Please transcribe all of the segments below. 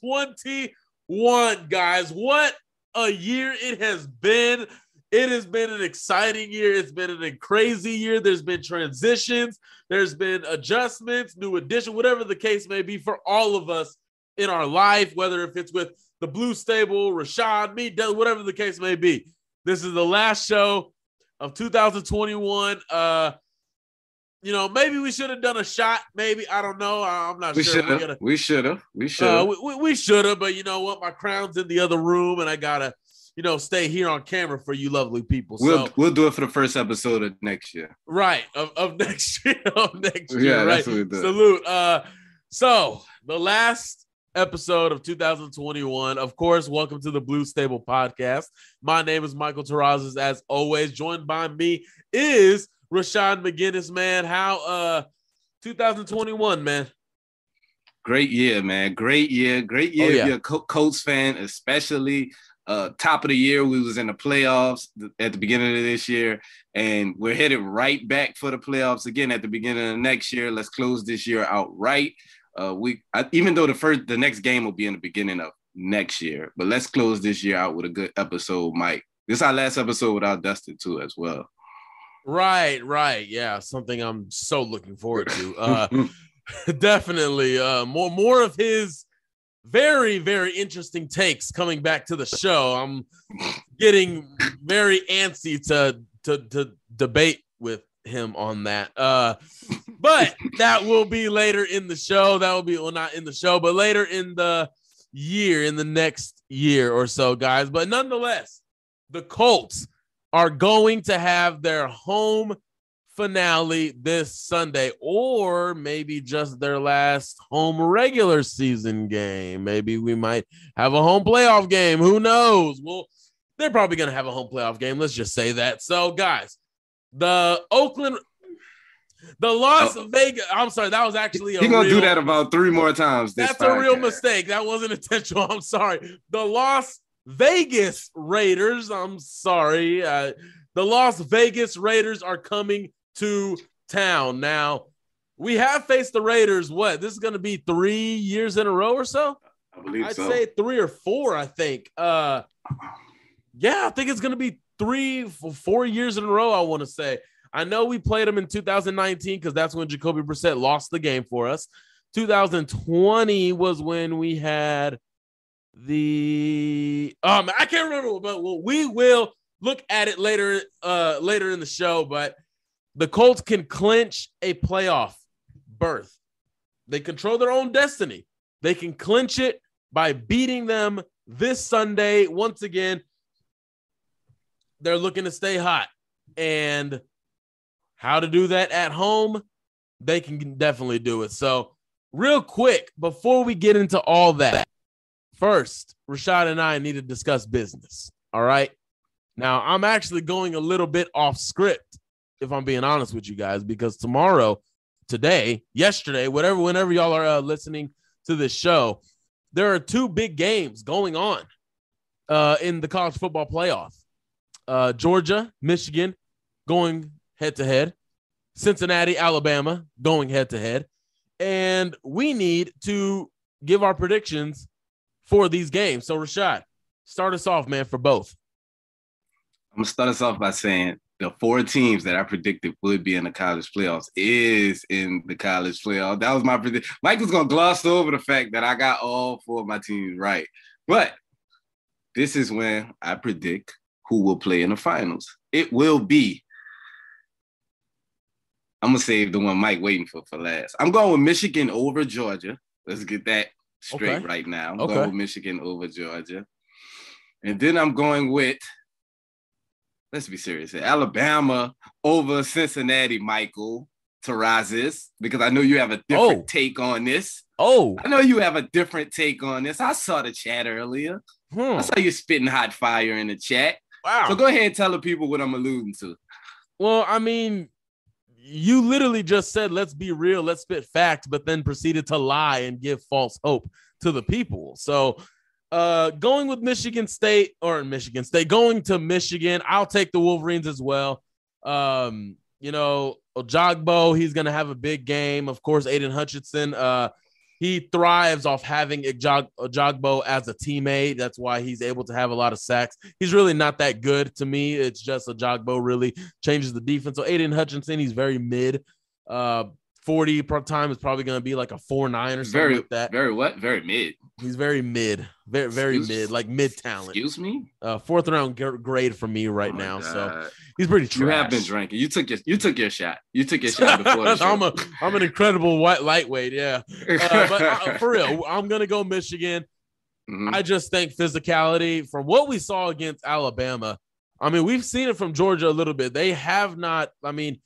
2021, guys. What a year it has been. It has been an exciting year. It's been an crazy year. There's been transitions, there's been adjustments, new addition, whatever the case may be for all of us in our life, whether if it's with the Blue Stable, Rashaad, me, whatever the case may be. This is the last show of 2021. Uh, you know, maybe we should have done a shot. Maybe I don't know. I'm not We sure. should We're have. gonna- We should have. We should uh, have. we, we, we should have, but you know what? My crown's in the other room, and I gotta, you know, stay here on camera for you, lovely people. we'll so we'll do it for the first episode of next year. right of, of next year, of next year. Yeah, right? that's what we do. Salute. Uh, so the last episode of 2021, of course. Welcome to the Blue Stable Podcast. My name is Michael Terrazas, as always. Joined by me is Rashaad McGinnis. Man, how uh 2021, man. Great year, man. Great year. Great year. Oh, yeah. If you're a Colts fan, especially uh, top of the year, we was in the playoffs at the beginning of this year, and we're headed right back for the playoffs again at the beginning of next year. Let's close this year out right. Uh, we I, even though the first the next game will be in the beginning of next year, but let's close this year out with a good episode, Mike. This is our last episode without Dustin too, as well. Right, right. Yeah, something I'm so looking forward to. Uh definitely uh more more of his very very interesting takes coming back to the show. I'm getting very antsy to to to debate with him on that. Uh but that will be later in the show. That will be well not in the show, but later in the year in the next year or so, guys. But nonetheless, the Colts are going to have their home finale this Sunday, or maybe just their last home regular season game. Maybe we might have a home playoff game. Who knows? Well, they're probably going to have a home playoff game. Let's just say that. So, guys, the Oakland, the Las Oh. Vegas. I'm sorry, that was actually a He's gonna real, do that about three more times. This that's a real mistake. That wasn't intentional. I'm sorry. The Las Vegas Raiders. I'm sorry. Uh, the Las Vegas Raiders are coming to town. Now, we have faced the Raiders. What? This is going to be three years in a row or so? I believe I'd so. say three or four, I think. Uh, yeah, I think it's going to be three, four years in a row, I want to say. I know we played them in 2019 because that's when Jacoby Brissett lost the game for us. 2020 was when we had the um I can't remember, but we will look at it later uh later in the show. But the Colts can clinch a playoff berth. They control their own destiny. They can clinch it by beating them this Sunday. Once again, they're looking to stay hot. And how to do that at home, they can definitely do it. So, real quick, before we get into all that, first, Rashaad and I need to discuss business. All right. Now, I'm actually going a little bit off script, if I'm being honest with you guys, because tomorrow, today, yesterday, whatever, whenever y'all are uh, listening to this show, there are two big games going on uh, in the college football playoff. Uh, Georgia, Michigan going head to head. Cincinnati, Alabama going head to head. And we need to give our predictions for these games. So, Rashaad, start us off, man, for both. I'm gonna start us off by saying the four teams that I predicted would be in the college playoffs is in the college playoff. That was my prediction. Mike was gonna gloss over the fact that I got all four of my teams right, but this is when I predict who will play in the finals. It will be. I'm gonna save the one Mike waiting for for last. I'm going with Michigan over Georgia. Let's get that straight okay. right now. I'm okay. going with Michigan over Georgia. And then I'm going with let's be serious. Alabama over Cincinnati, Michael Terrazas, because I know you have a different oh. take on this. Oh, I know you have a different take on this. I saw the chat earlier. Hmm. I saw you spitting hot fire in the chat. Wow. So go ahead and tell the people what I'm alluding to. Well, I mean, you literally just said, let's be real, let's spit facts, but then proceeded to lie and give false hope to the people. So uh, going with Michigan State or Michigan State, going to Michigan. I'll take the Wolverines as well. Um, you know, Ojabo, he's gonna have a big game. Of course, Aidan Hutchinson, uh, he thrives off having Ojabo as a teammate. That's why he's able to have a lot of sacks. He's really not that good to me. It's just Ojabo really changes the defense. So Aidan Hutchinson, he's very mid. Uh, 40 time is probably going to be like a 4 9 or something very, like that. Very what? Very mid. He's very mid. Very, very excuse, mid, like mid talent. Excuse me? Uh, fourth round grade for me right oh now. God. So he's pretty trash. You have been drinking. You took your you took your shot. You took your shot before the show. I'm a I'm an incredible white lightweight, yeah. Uh, but uh, for real, I'm gonna go Michigan. Mm-hmm. I just think physicality from what we saw against Alabama. I mean, we've seen it from Georgia a little bit. They have not. I mean,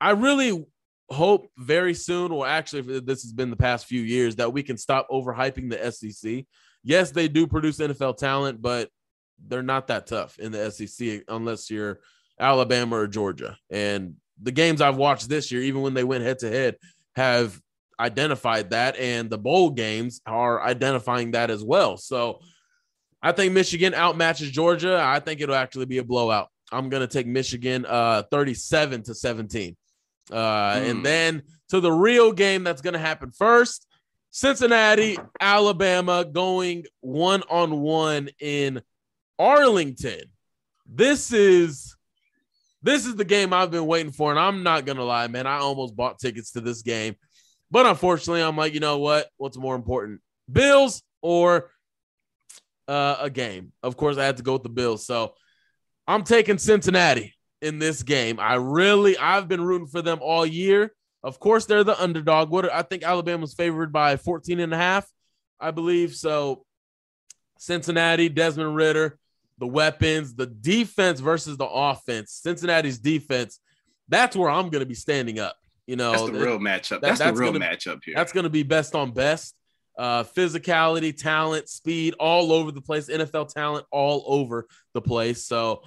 I really hope very soon, or actually, this has been the past few years, that we can stop overhyping the SEC. Yes, they do produce NFL talent, but they're not that tough in the SEC unless you're Alabama or Georgia. And the games I've watched this year, even when they went head to head, have identified that, and the bowl games are identifying that as well. So I think Michigan outmatches Georgia. I think it'll actually be a blowout. I'm going to take Michigan uh, 37 to 17. Uh, mm. And hmm. then to the real game that's going to happen first Cincinnati, Alabama going one on one in Arlington. This is. This is the game I've been waiting for, and I'm not gonna lie, man. I almost bought tickets to this game, but unfortunately, I'm like, you know what? What's more important, Bills or uh, a game? Of course, I had to go with the Bills, so I'm taking Cincinnati in this game. I really, I've been rooting for them all year. Of course, they're the underdog. What I think Alabama's favored by 14 and a half, I believe. So Cincinnati, Desmond Ridder, the weapons, the defense versus the offense. Cincinnati's defense, that's where I'm going to be standing up. You know, that's the real matchup. That, that's, that's, the real gonna, matchup here. That's going to be best on best. Uh, physicality, talent, speed, all over the place. NFL talent all over the place. So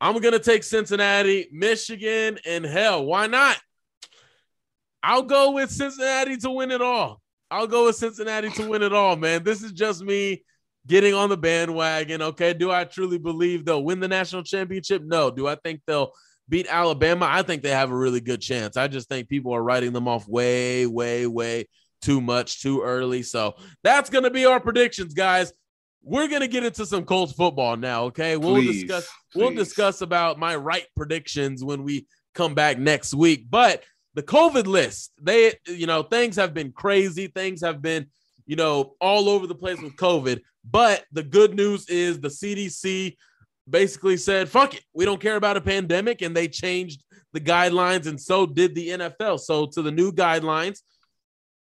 I'm going to take Cincinnati, Michigan, and hell, why not? I'll go with Cincinnati to win it all. I'll go with Cincinnati to win it all, man. This is just me getting on the bandwagon. Okay. Do I truly believe they'll win the national championship? No. Do I think they'll beat Alabama? I think they have a really good chance. I just think people are writing them off way, way, way too much, too early. So that's going to be our predictions, guys we're gonna get into some Colts football now. Okay, we'll please, discuss please. we'll discuss about my right predictions when we come back next week. But the COVID list, they you know things have been crazy. Things have been you know all over the place with COVID. But the good news is the CDC basically said, "Fuck it, we don't care about a pandemic," and they changed the guidelines, and so did the NFL. So to the new guidelines.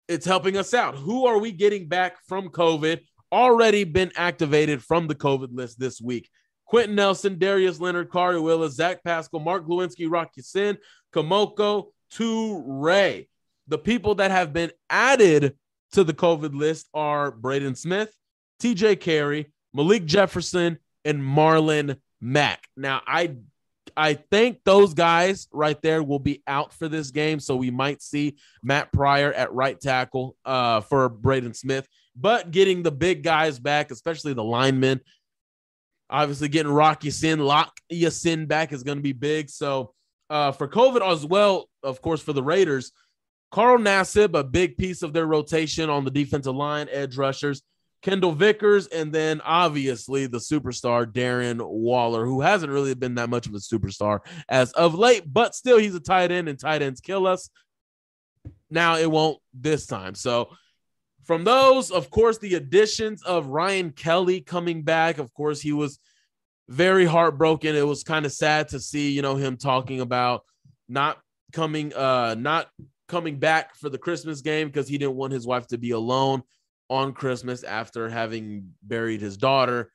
It's helping us out. Who are we getting back from COVID? Already been activated from the COVID list this week. Quenton Nelson, Darius Leonard, Khari Willis, Zach Pascal, Mark Glowinski, Rocky Ya-Sin, Kemoko, Turay. The people that have been added to the COVID list are Braden Smith, TJ Carrie, Malik Jefferson, and Marlon Mack. Now, I I think those guys right there will be out for this game. So we might see Matt Pryor at right tackle uh, for Braden Smith but getting the big guys back, especially the linemen. Obviously, getting Rock Ya-Sin, Lock Ya-Sin back is going to be big. So uh, for COVID as well, of course, for the Raiders, Carl Nassib, a big piece of their rotation on the defensive line, edge rushers, Kendal Vickers, and then obviously the superstar Darren Waller, who hasn't really been that much of a superstar as of late, but still he's a tight end, and tight ends kill us. Now it won't this time. So from those, of course, the additions of Ryan Kelly coming back. Of course, he was very heartbroken. It was kind of sad to see, you know, him talking about not coming, uh, not coming back for the Christmas game because he didn't want his wife to be alone on Christmas after having buried his daughter.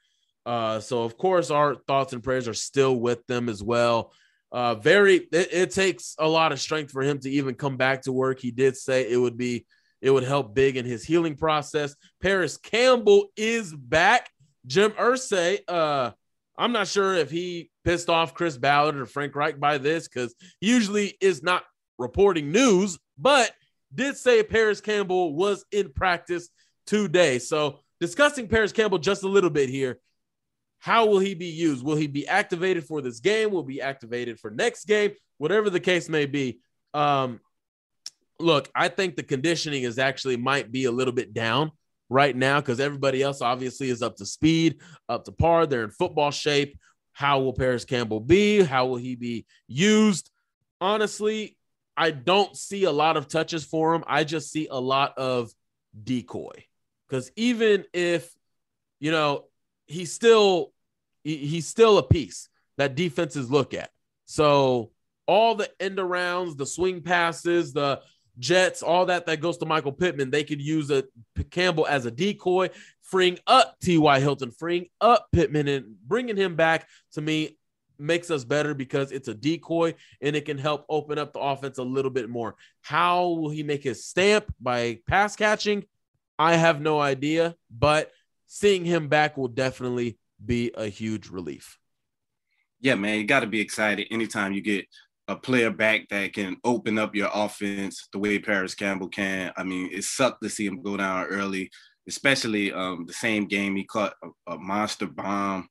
Uh, so of course, our thoughts and prayers are still with them as well. Uh, very, it, it takes a lot of strength for him to even come back to work. He did say it would be, it would help big in his healing process. Parris Campbell is back. Jim Irsay, uh, I'm not sure if he pissed off Chris Ballard or Frank Reich by this because usually is not reporting news, but did say Parris Campbell was in practice today. So discussing Parris Campbell just a little bit here. How will he be used? Will he be activated for this game? Will be activated for next game? Whatever the case may be. Um, look, I think the conditioning is actually might be a little bit down right now because everybody else obviously is up to speed, up to par. They're in football shape. How will Parris Campbell be? How will he be used? Honestly, I don't see a lot of touches for him. I just see a lot of decoy. Because even if, you know, he's still he's still a piece that defenses look at. So all the end arounds, the swing passes, the Jets, all that that goes to Michael Pittman. They could use a Campbell as a decoy, freeing up T.Y. Hilton, freeing up Pittman, and bringing him back to me makes us better because it's a decoy and it can help open up the offense a little bit more. How will he make his stamp by pass catching? I have no idea, but seeing him back will definitely be a huge relief. Yeah, man, you got to be excited anytime you get a player back that can open up your offense the way Parris Campbell can. I mean, it sucked to see him go down early, especially um, the same game he caught a, a, monster bomb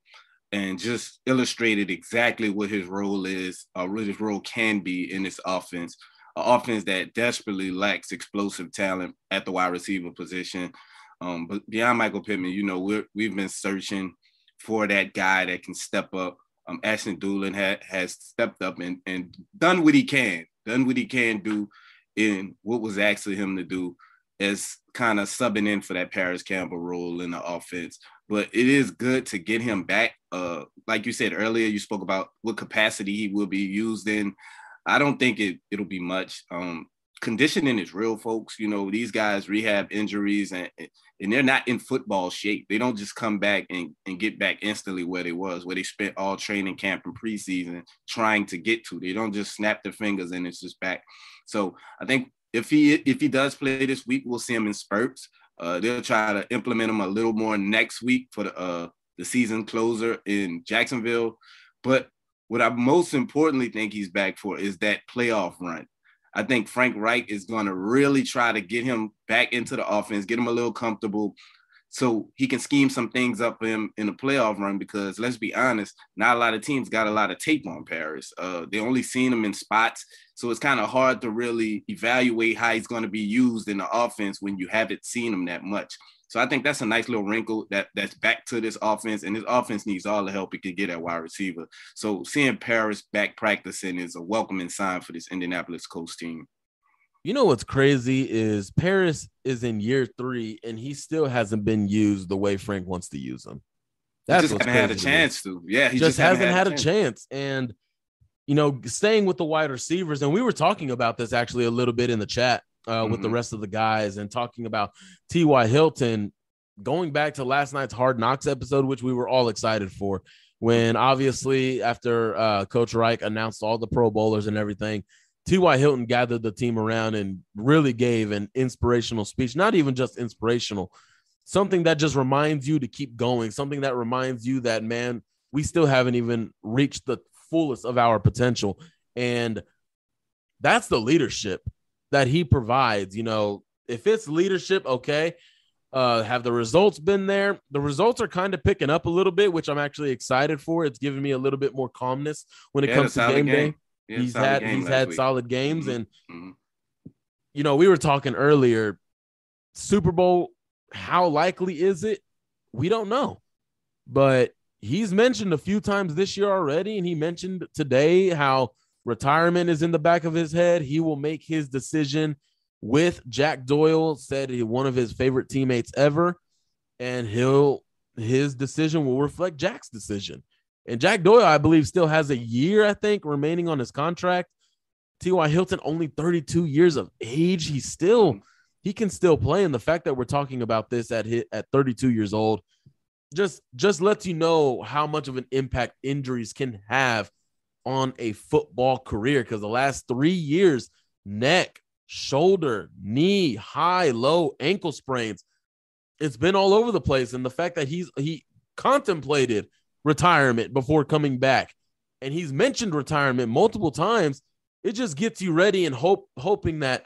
and just illustrated exactly what his role is, or what his role can be in this offense. An offense that desperately lacks explosive talent at the wide receiver position. Um, but beyond Michael Pittman, you know, we're, we've been searching for that guy that can step up um, Ashton Dulin ha- has stepped up and, and done what he can, done what he can do in what was actually him to do as kind of subbing in for that Parris Campbell role in the offense. But it is good to get him back. Uh, like you said earlier, you spoke about what capacity he will be used in. I don't think it it'll be much. Um, conditioning is real, folks. You know, these guys rehab injuries and and they're not in football shape. They don't just come back and, and get back instantly where they was, where they spent all training camp and preseason trying to get to. They don't just snap their fingers and it's just back. So I think if he if he does play this week, we'll see him in spurts. Uh, they'll try to implement him a little more next week for the uh, the season closer in Jacksonville. But what I most importantly think he's back for is that playoff run. I think Frank Reich is going to really try to get him back into the offense, get him a little comfortable so he can scheme some things up him in the playoff run because let's be honest, not a lot of teams got a lot of tape on Parris. Uh, they only seen him in spots. So it's kind of hard to really evaluate how he's going to be used in the offense when you haven't seen him that much. So I think that's a nice little wrinkle that that's back to this offense, and this offense needs all the help it can get at wide receiver. So seeing Parris back practicing is a welcoming sign for this Indianapolis Colts team. You know what's crazy is Parris is in year three, and he still hasn't been used the way Frank wants to use him. That's he just hasn't had a chance to. Yeah, he just, just hasn't had, had a chance. chance. And you know, staying with the wide receivers, and we were talking about this actually a little bit in the chat uh, mm-hmm. with the mm-hmm. rest of the guys and talking about T.Y. Hilton going back to last night's Hard Knocks episode, which we were all excited for. When obviously, after uh, Coach Reich announced all the Pro Bowlers and everything, T.Y. Hilton gathered the team around and really gave an inspirational speech, not even just inspirational, something that just reminds you to keep going, something that reminds you that, man, we still haven't even reached the fullest of our potential. And that's the leadership that he provides. You know, if it's leadership, okay. Uh, have the results been there? The results are kind of picking up a little bit, which I'm actually excited for. It's giving me a little bit more calmness when it yeah, comes to game, game, day. He he's had he's had week. solid games, mm-hmm. and mm-hmm. you know we were talking earlier. Super Bowl, how likely is it? We don't know, but he's mentioned a few times this year already, and he mentioned today how retirement is in the back of his head. He will make his decision with Jack Doyle. Said he one of his favorite teammates ever, and he'll his decision will reflect Jack's decision. And Jack Doyle, I believe, still has a year, I think, remaining on his contract. T.Y. Hilton, only 32 years of age. He's still, he can still play. And the fact that we're talking about this at hit at 32 years old just just lets you know how much of an impact injuries can have on a football career. Because the last three years, neck, shoulder, knee, high, low, ankle sprains, it's been all over the place. And the fact that he's he contemplated retirement before coming back, and he's mentioned retirement multiple times, it just gets you ready and hope hoping that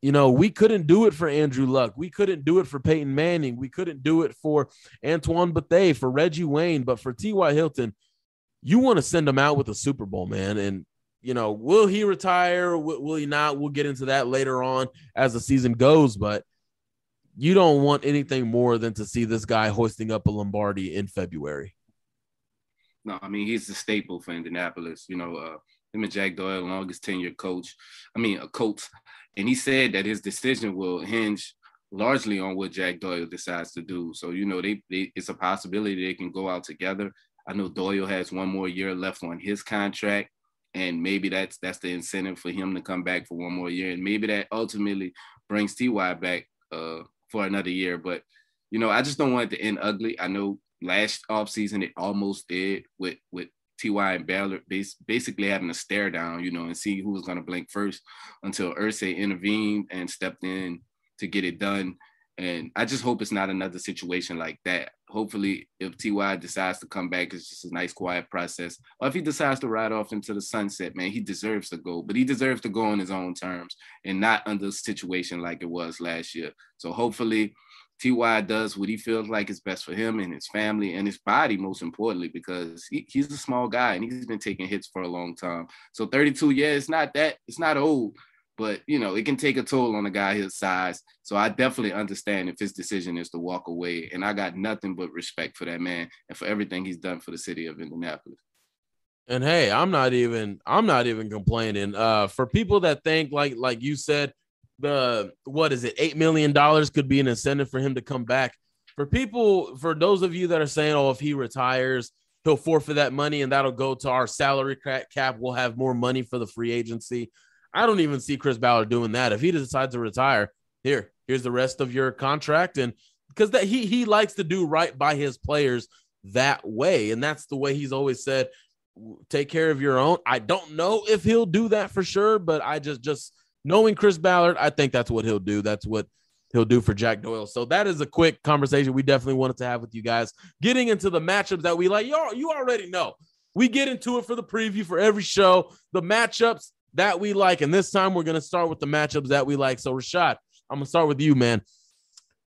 you know, we couldn't do it for Andrew Luck. We couldn't do it for Peyton Manning. We couldn't do it for Antoine Bethea, for Reggie Wayne, but for T.Y. Hilton, you want to send him out with a Super Bowl, man. And, you know, will he retire? Will, will he not? We'll get into that later on as the season goes, but you don't want anything more than to see this guy hoisting up a Lombardi in February. No, I mean, he's the staple for Indianapolis. You know, uh, him and Jack Doyle, longest tenured coach. I mean, a coach and he said that his decision will hinge largely on what Jack Doyle decides to do. So, you know, they, they it's a possibility they can go out together. I know Doyle has one more year left on his contract, and maybe that's that's the incentive for him to come back for one more year, and maybe that ultimately brings Ty back uh, for another year. But you know, I just don't want it to end ugly. I know last offseason it almost did with with Ty and Ballard basically having a stare down, you know, and see who was going to blink first until Irsay intervened and stepped in to get it done. And I just hope it's not another situation like that. Hopefully, if Ty decides to come back, it's just a nice, quiet process. Or if he decides to ride off into the sunset, man, he deserves to go. But he deserves to go on his own terms and not under a situation like it was last year. So hopefully, Ty does what he feels like is best for him and his family and his body, most importantly, because he, he's a small guy and he's been taking hits for a long time. So 32, yeah, it's not that, it's not old, but you know, it can take a toll on a guy his size. So I definitely understand if his decision is to walk away. And I got nothing but respect for that man and for everything he's done for the city of Indianapolis. And hey, I'm not even I'm not even complaining. Uh for people that think like like you said, the what is it, eight million dollars could be an incentive for him to come back. For people, for those of you that are saying, oh, if he retires, he'll forfeit that money and that'll go to our salary cap. We'll have more money for the free agency. I don't even see Chris Ballard doing that. If he decides to retire, here, here's the rest of your contract. And because that he he likes to do right by his players that way. And that's the way he's always said, take care of your own. I don't know if he'll do that for sure, but I just just knowing Chris Ballard, I think that's what he'll do. That's what he'll do for Jack Doyle. So that is a quick conversation we definitely wanted to have with you guys. Getting into the matchups that we like, you all you already know. We get into it for the preview for every show, the matchups that we like. And this time we're going to start with the matchups that we like. So Rashaad, I'm going to start with you, man.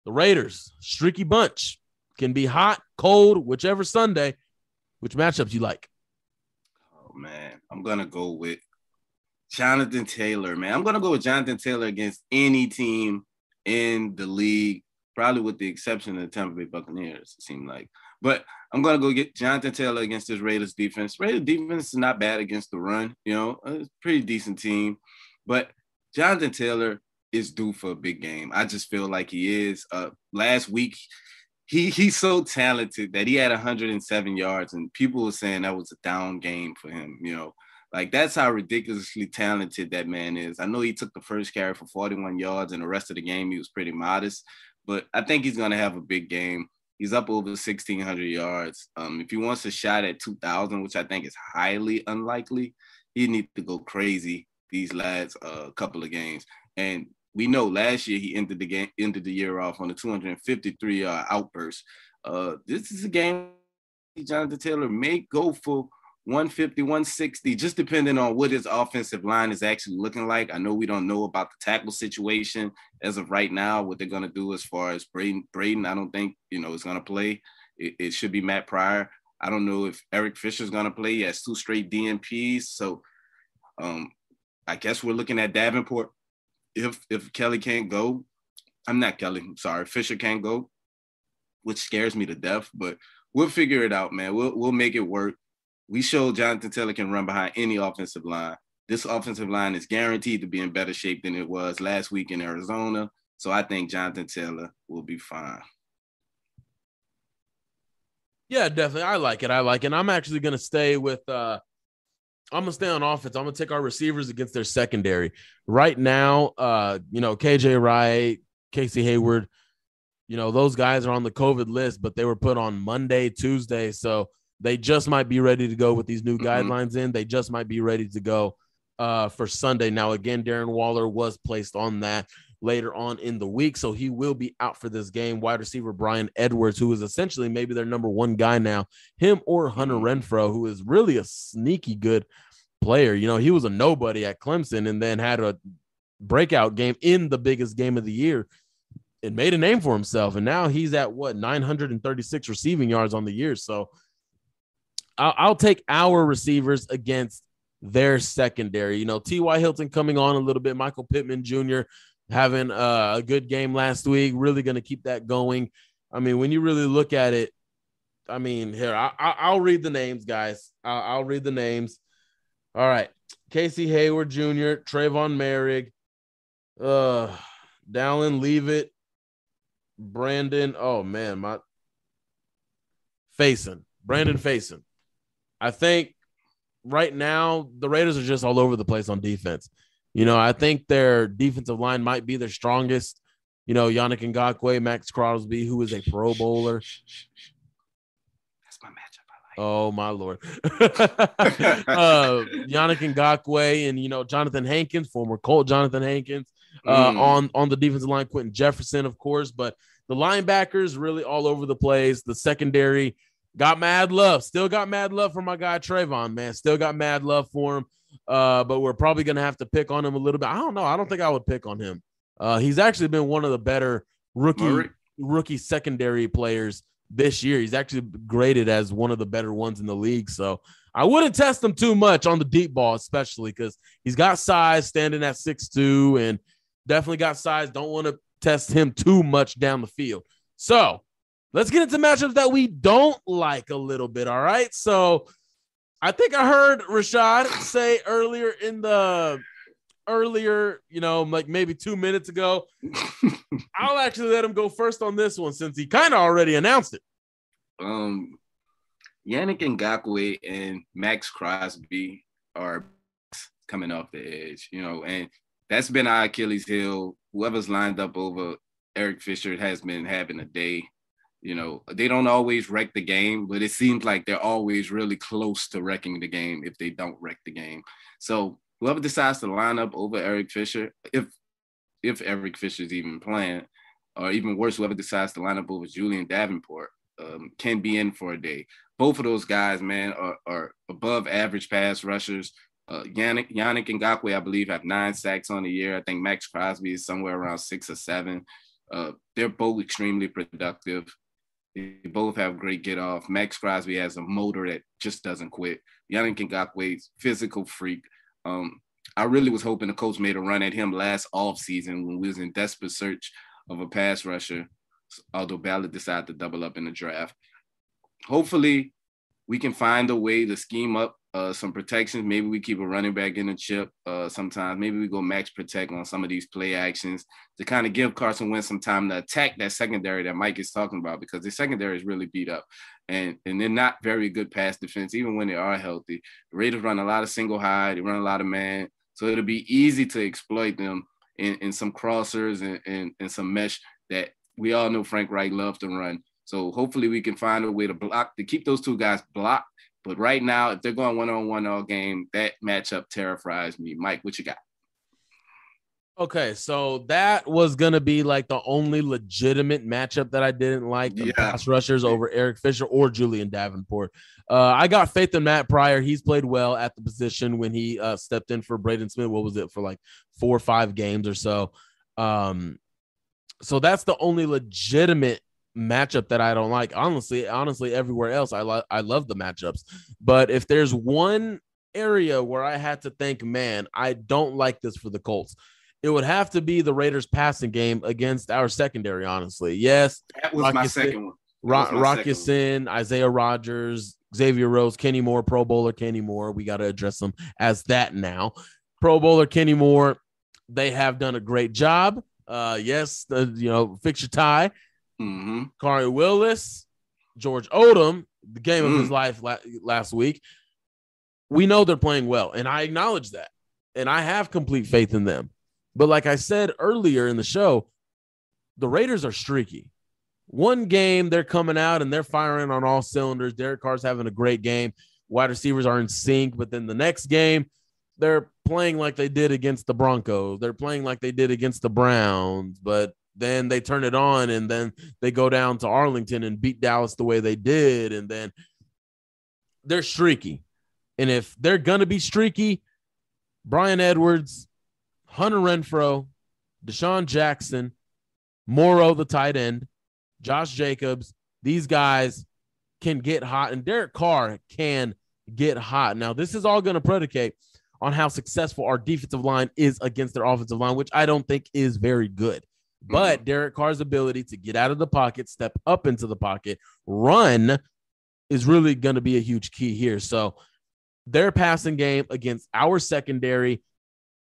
The Raiders, streaky bunch, can be hot, cold, whichever Sunday. Which matchups you like? Oh man, I'm gonna go with Jonathan Taylor, man. I'm gonna go with Jonathan Taylor against any team in the league, probably with the exception of the Tampa Bay Buccaneers, it seemed like. But I'm gonna go get Jonathan Taylor against this Raiders defense. Raiders defense is not bad against the run, you know, it's a pretty decent team. But Jonathan Taylor is due for a big game. I just feel like he is. Uh, last week, he he's so talented that he had 107 yards, and people were saying that was a down game for him. You know, like that's how ridiculously talented that man is. I know he took the first carry for 41 yards, and the rest of the game he was pretty modest. But I think he's gonna have a big game. He's up over 1,600 yards. Um, if he wants a shot at 2,000, which I think is highly unlikely, he needs to go crazy these last uh, couple of games. And we know last year he ended the game, ended the year off on a 253 yard outburst. Uh, this is a game Jonathan Taylor may go for 150, 160, just depending on what his offensive line is actually looking like. I know we don't know about the tackle situation as of right now, what they're going to do as far as Braden. Braden, I don't think, you know, is going to play. It, it, should be Matt Pryor. I don't know if Eric Fisher's going to play. He has two straight DNPs. So Um, I guess we're looking at Davenport. If if Kelly can't go, I'm not Kelly. I'm sorry, Fisher can't go, which scares me to death. But we'll figure it out, man. We'll we'll make it work. We showed Jonathan Taylor can run behind any offensive line. This offensive line is guaranteed to be in better shape than it was last week in Arizona. So I think Jonathan Taylor will be fine. Yeah, definitely. I like it. I like it. And I'm actually going to stay with uh I'm gonna stay on offense. I'm gonna take our receivers against their secondary. Right now, uh, you know, KJ Wright, Casey Hayward, you know, those guys are on the COVID list, but they were put on Monday, Tuesday. So they just might be ready to go with these new mm-hmm. guidelines in. They just might be ready to go uh, for Sunday. Now, again, Darren Waller was placed on that later on in the week. So he will be out for this game. Wide receiver Bryan Edwards, who is essentially maybe their number one guy now, him or Hunter mm-hmm. Who is really a sneaky good player. You know, he was a nobody at Clemson and then had a breakout game in the biggest game of the year and made a name for himself. And now he's at what 936 receiving yards on the year. So I'll, I'll take our receivers against their secondary. You know, T.Y. Hilton coming on a little bit, Michael Pittman Jr having a good game last week, really going to keep that going. I mean, when you really look at it, I mean, here, I, will read the names, guys. I'll, I'll, read the names. All right. Casey Hayward Jr., Tre'von Moehrig, uh, Dallin Leavitt, Brandon. Oh, man, my Facyson, Brandon Facyson. I think right now the Raiders are just all over the place on defense. You know, I think their defensive line might be their strongest. You know, Yannick Ngakoue, Maxx Crosby, who is a Pro Bowler. That's my matchup. I like. Oh my lord, uh, Yannick Ngakoue and you know Johnathan Hankins, former Colt Johnathan Hankins, uh, mm. on on the defensive line. Quinton Jefferson, of course, but the linebackers really all over the place. The secondary got mad love. Still got mad love for my guy Tre'von. Man, still got mad love for him. Uh, but we're probably going to have to pick on him a little bit. I don't know. I don't think I would pick on him. Uh, he's actually been one of the better rookie Murray. rookie secondary players this year. He's actually graded as one of the better ones in the league. So I wouldn't test him too much on the deep ball, especially because he's got size standing at six two and definitely got size. Don't want to test him too much down the field. So let's get into matchups that we don't like a little bit. All right. So I think I heard Rashaad say earlier in the earlier, you know, like maybe two minutes ago. I'll actually let him go first on this one since he kind of already announced it. Um, Yannick Ngakoue and Maxx Crosby are coming off the edge, you know, and that's been our Achilles heel. Whoever's lined up over Eric Fisher has been having a day. You know, they don't always wreck the game, but it seems like they're always really close to wrecking the game if they don't wreck the game. So whoever decides to line up over Eric Fisher, if if Eric Fisher is even playing, or even worse, whoever decides to line up over Julian Davenport um, can be in for a day. Both of those guys, man, are, are above average pass rushers. Uh, Yannick, Yannick Ngakoue, I believe, have nine sacks on the year. I think Maxx Crosby is somewhere around six or seven. Uh, they're both extremely productive. They both have great get off. Maxx Crosby has a motor that just doesn't quit. Yannick Ngakoue's physical freak. Um, I really was hoping the coach made a run at him last offseason when we was in desperate search of a pass rusher, although Ballard decided to double up in the draft. Hopefully, we can find a way to scheme up uh, some protections. Maybe we keep a running back in the chip uh, sometimes. Maybe we go max protect on some of these play actions to kind of give Carson Wentz some time to attack that secondary that Mike is talking about because the secondary is really beat up and, and they're not very good pass defense, even when they are healthy. The Raiders run a lot of single high, they run a lot of man. So it'll be easy to exploit them in, in some crossers and, and, and some mesh that we all know Frank Reich loves to run. So hopefully we can find a way to block to keep those two guys blocked but right now, if they're going one on one all game, that matchup terrifies me. Mike, what you got? Okay, so that was gonna be like the only legitimate matchup that I didn't like the yeah. pass rushers over Eric Fisher or Julian Davenport. Uh, I got faith in Matt Pryor. He's played well at the position when he uh, stepped in for Braden Smith. What was it for like four or five games or so? Um, so that's the only legitimate matchup that I don't like. Honestly, honestly, everywhere else I love I love the matchups. But if there's one area where I had to think, man, I don't like this for the Colts. It would have to be the Raiders passing game against our secondary, honestly. Yes. That was my second one. Ro- Rock Ya-Sin, Isaiah Rodgers, Xavier Rhodes, Kenny Moore, Pro Bowler Kenny Moore. We got to address them as that now. Pro Bowler Kenny Moore, they have done a great job. Uh, yes, the you know, fix your tie. Mm-hmm. Willis, George Odum, the game mm. of his mm. life la- last week. We know they're playing well, and I acknowledge that. And I have complete faith in them. But like I said earlier in the show, the Raiders are streaky. One game they're coming out and they're firing on all cylinders. Derek Carr's having a great game. Wide receivers are in sync. But then the next game, they're playing like they did against the Broncos. They're playing like they did against the Browns. But then they turn it on and then they go down to Arlington and beat Dallas the way they did. And then they're streaky. And if they're going to be streaky, Bryan Edwards, Hunter Renfrow, DeSean Jackson, Moreau, the tight end, Josh Jacobs, these guys can get hot, and Derek Carr can get hot. Now, this is all going to predicate on how successful our defensive line is against their offensive line, which I don't think is very good. Mm-hmm. But Derek Carr's ability to get out of the pocket, step up into the pocket, run is really going to be a huge key here. So, their passing game against our secondary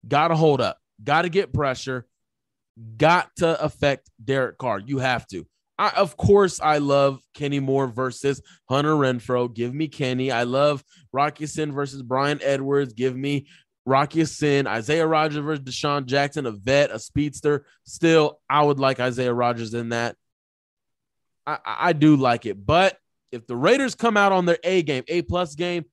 got to hold up, got to get pressure, got to affect Derek Carr. You have to. I, of course, I love Kenny Moore versus Hunter Renfrow. Give me Kenny. I love Rock Ya-Sin versus Bryan Edwards. Give me Rock Ya-Sin. Isaiah Rodgers versus DeSean Jackson, a vet, a speedster. Still, I would like Isaiah Rodgers in that. I, I do like it. But if the Raiders come out on their A game, A plus game,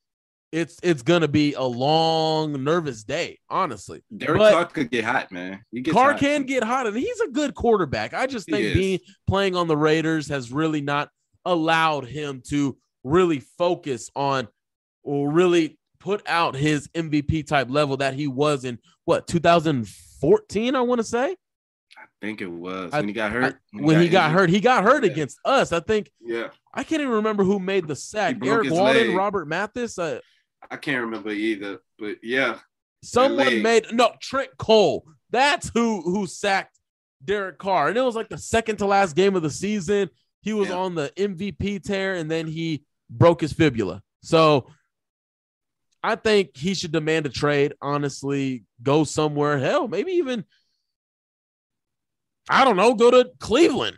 it's it's gonna be a long, nervous day, honestly. Derek but Carr could get hot, man. Carr hot. can get hot, and he's a good quarterback. I just think being playing on the Raiders has really not allowed him to really focus on or really put out his MVP type level that he was in what 2014, I want to say. I think it was when I, he got hurt. When, when he, got, he got hurt, he got hurt yeah. against us. I think. Yeah. I can't even remember who made the sack. Erik Walden, leg. Robert Mathis. Uh, I can't remember either, but yeah. Someone made no Trent Cole. That's who who sacked Derek Carr. And it was like the second to last game of the season. He was yeah. on the MVP tear and then he broke his fibula. So I think he should demand a trade, honestly, go somewhere. Hell, maybe even I don't know, go to Cleveland.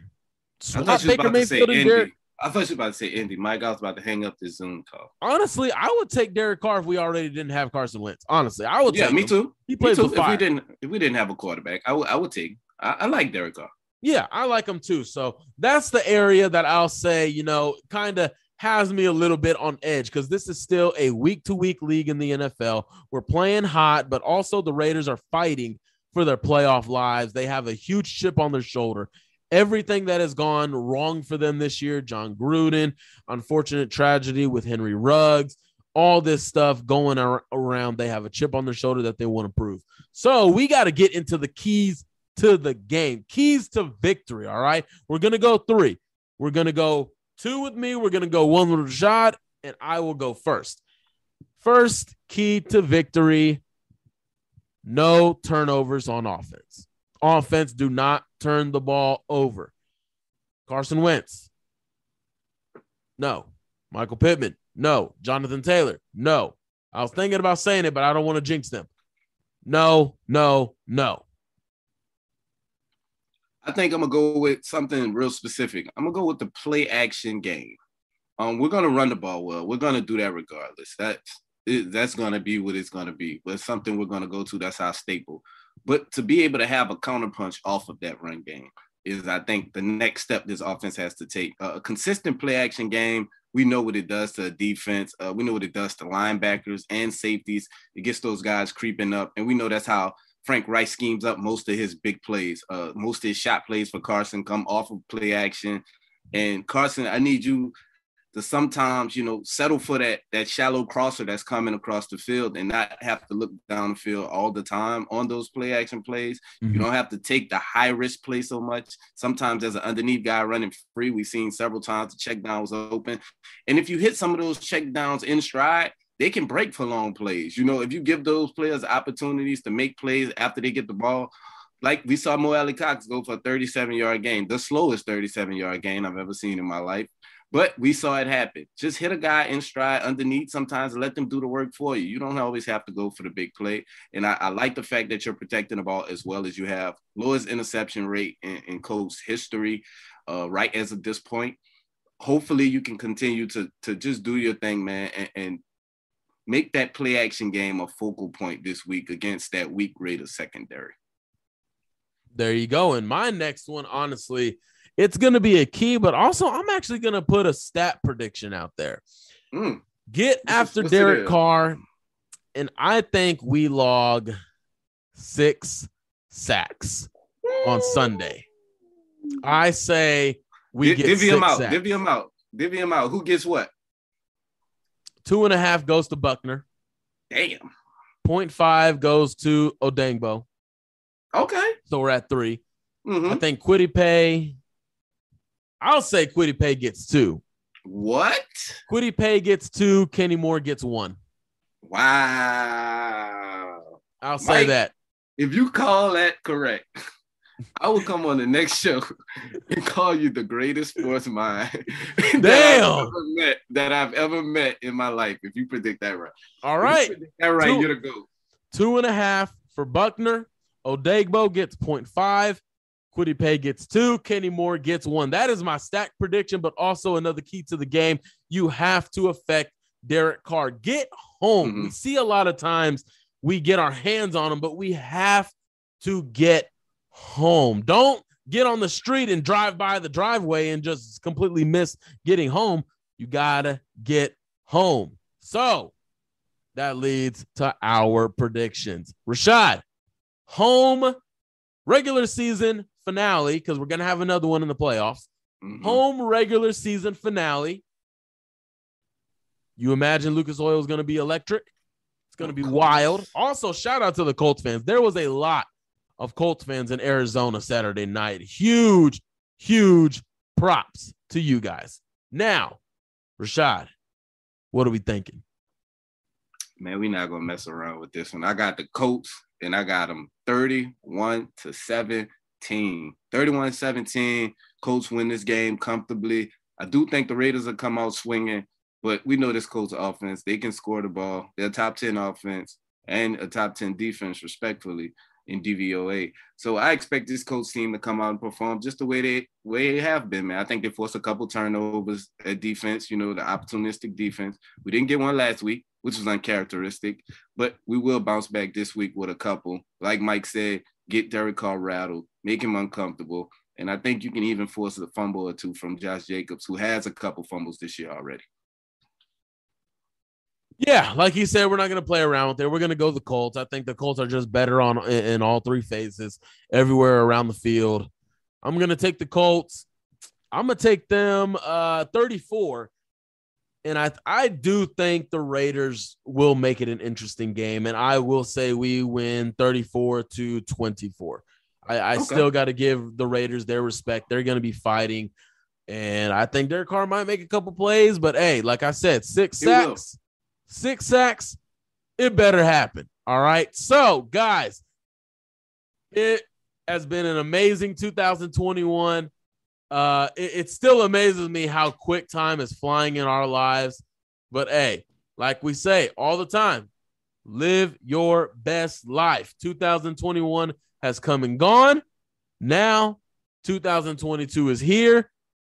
Swap Baker Mayfield and Derek. I thought you were about to say Indy. Mike, I was about to hang up this Zoom call. Honestly, I would take Derek Carr if we already didn't have Carson Wentz. Honestly, I would. Yeah, me him. too. He plays with fire. If we didn't, if we didn't have a quarterback, I would I would take. I, I like Derek Carr. Yeah, I like him too. So that's the area that I'll say, you know, kind of has me a little bit on edge because this is still a week to week league in the NFL. We're playing hot, but also the Raiders are fighting for their playoff lives. They have a huge chip on their shoulder everything that has gone wrong for them this year Jon Gruden, unfortunate tragedy with Henry Ruggs, all this stuff going ar- around. They have a chip on their shoulder that they want to prove. So we got to get into the keys to the game, keys to victory. All right. We're going to go three. We're going to go two with me. We're going to go one with Rashaad, and I will go first. First key to victory no turnovers on offense. Offense, do not turn the ball over. Carson Wentz. No. Michael Pittman. No. Jonathan Taylor. No. I was thinking about saying it, but I don't want to jinx them. No, no, no. I think I'm gonna go with something real specific. I'm gonna go with the play action game. Um, we're gonna run the ball well. We're gonna do that regardless. That's that's gonna be what it's gonna be. But something we're gonna go to. That's our staple. But to be able to have a counterpunch off of that run game is, I think, the next step this offense has to take. Uh, a consistent play action game. We know what it does to defense. Uh, we know what it does to linebackers and safeties. It gets those guys creeping up, and we know that's how Frank Reich schemes up most of his big plays. Uh, most of his shot plays for Carson come off of play action. And Carson, I need you to sometimes, you know, settle for that that shallow crosser that's coming across the field and not have to look down the field all the time on those play action plays. Mm-hmm. You don't have to take the high risk play so much. Sometimes as an underneath guy running free, we've seen several times the check down was open. And if you hit some of those check downs in stride, they can break for long plays. You know, if you give those players opportunities to make plays after they get the ball, like we saw Mo Alie-Cox go for a 37 yard gain, the slowest 37 yard gain I've ever seen in my life. But we saw it happen. Just hit a guy in stride underneath sometimes let them do the work for you. You don't always have to go for the big play. And I, I like the fact that you're protecting the ball as well as you have. Lowest interception rate in, in Colts history, uh, right as of this point. Hopefully you can continue to, to just do your thing, man, and, and make that play action game a focal point this week against that weak Raiders secondary. There you go. And my next one, honestly, it's going to be a key, but also I'm actually going to put a stat prediction out there. Mm. Get what's after Derek Carr, and I think we log six sacks on Sunday. I say we get divvy him out, sacks. divvy him out, divvy him out. Who gets what? Two and a half goes to Buckner. Damn. 0.5 goes to Odeyingbo. Okay. So we're at 3 mm-hmm. I think Paye I'll say Paye gets two. What? Paye gets two. Kenny Moore gets one. Wow. I'll say Mike, that. If you call that correct, I will come on the next show and call you the greatest sports mind Damn. that, I've met, that I've ever met in my life. If you predict that right. All right. that right, you you're the go. Two and a half for Buckner. Odeyingbo gets 0.5. Kwity Paye gets two. Kenny Moore gets one. That is my stack prediction, but also another key to the game. You have to affect Derek Carr. Get home. Mm-hmm. We see a lot of times we get our hands on him, but we have to get home. Don't get on the street and drive by the driveway and just completely miss getting home. You got to get home. So that leads to our predictions. Rashaad, home regular season finale, because we're going to have another one in the playoffs. Mm-hmm. Home regular season finale. You imagine Lucas Oil is going to be electric? It's going to be wild. Also, shout out to the Colts fans. There was a lot of Colts fans in Arizona Saturday night. Huge, huge props to you guys. Now, Rashaad, what are we thinking? Man, we're not gonna mess around with this one. I got the Colts and I got them 31 to 7 17. 31 17. Colts win this game comfortably. I do think the Raiders will come out swinging, but we know this Colts offense. They can score the ball. They're top 10 offense and a top 10 defense, respectfully, in DVOA. So I expect this Colts team to come out and perform just the way they way they have been, man. I think they forced a couple turnovers at defense, you know, the opportunistic defense. We didn't get one last week, which was uncharacteristic, but we will bounce back this week with a couple. Like Mike said, get Derek Carr rattled, make him uncomfortable. And I think you can even force a fumble or two from Josh Jacobs, who has a couple fumbles this year already. Yeah, like he said, we're not going to play around with it. We're going to go the Colts. I think the Colts are just better on in, in all three phases, everywhere around the field. I'm going to take the Colts. I'm going to take them uh, 34 and I I do think the Raiders will make it an interesting game, and I will say we win 34 to 24. I, I okay. still got to give the Raiders their respect. They're going to be fighting, and I think Derek Carr might make a couple plays, but hey, like I said, six sacks, six sacks, it better happen. All right, so guys, it has been an amazing 2021 uh, it, it still amazes me how quick time is flying in our lives. But hey, like we say all the time, live your best life. 2021 has come and gone. Now 2022 is here,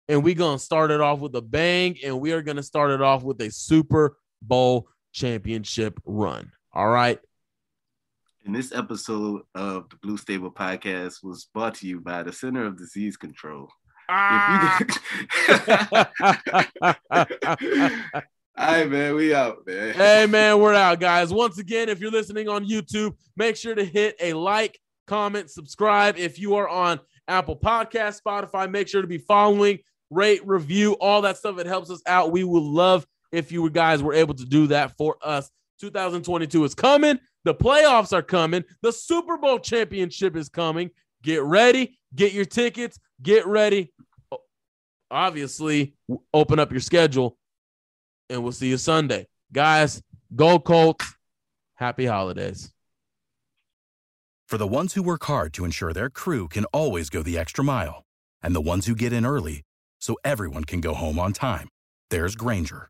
and we're gonna start it off with a bang, and we are gonna start it off with a Super Bowl championship run. All right. And this episode of the Blue Stable Podcast was brought to you by the Center of Disease Control. Ah. All right, man, we out, man. Hey, man, we're out, guys. Once again, if you're listening on YouTube, make sure to hit a like, comment, subscribe. If you are on Apple Podcast, Spotify, make sure to be following, rate, review, all that stuff. It helps us out. We would love if you guys were able to do that for us. 2022 is coming. The playoffs are coming. The Super Bowl championship is coming. Get ready. Get your tickets. Get ready obviously open up your schedule and we'll see you Sunday. Guys, Go Colts. Happy holidays. For the ones who work hard to ensure their crew can always go the extra mile, and the ones who get in early so everyone can go home on time, there's Grainger,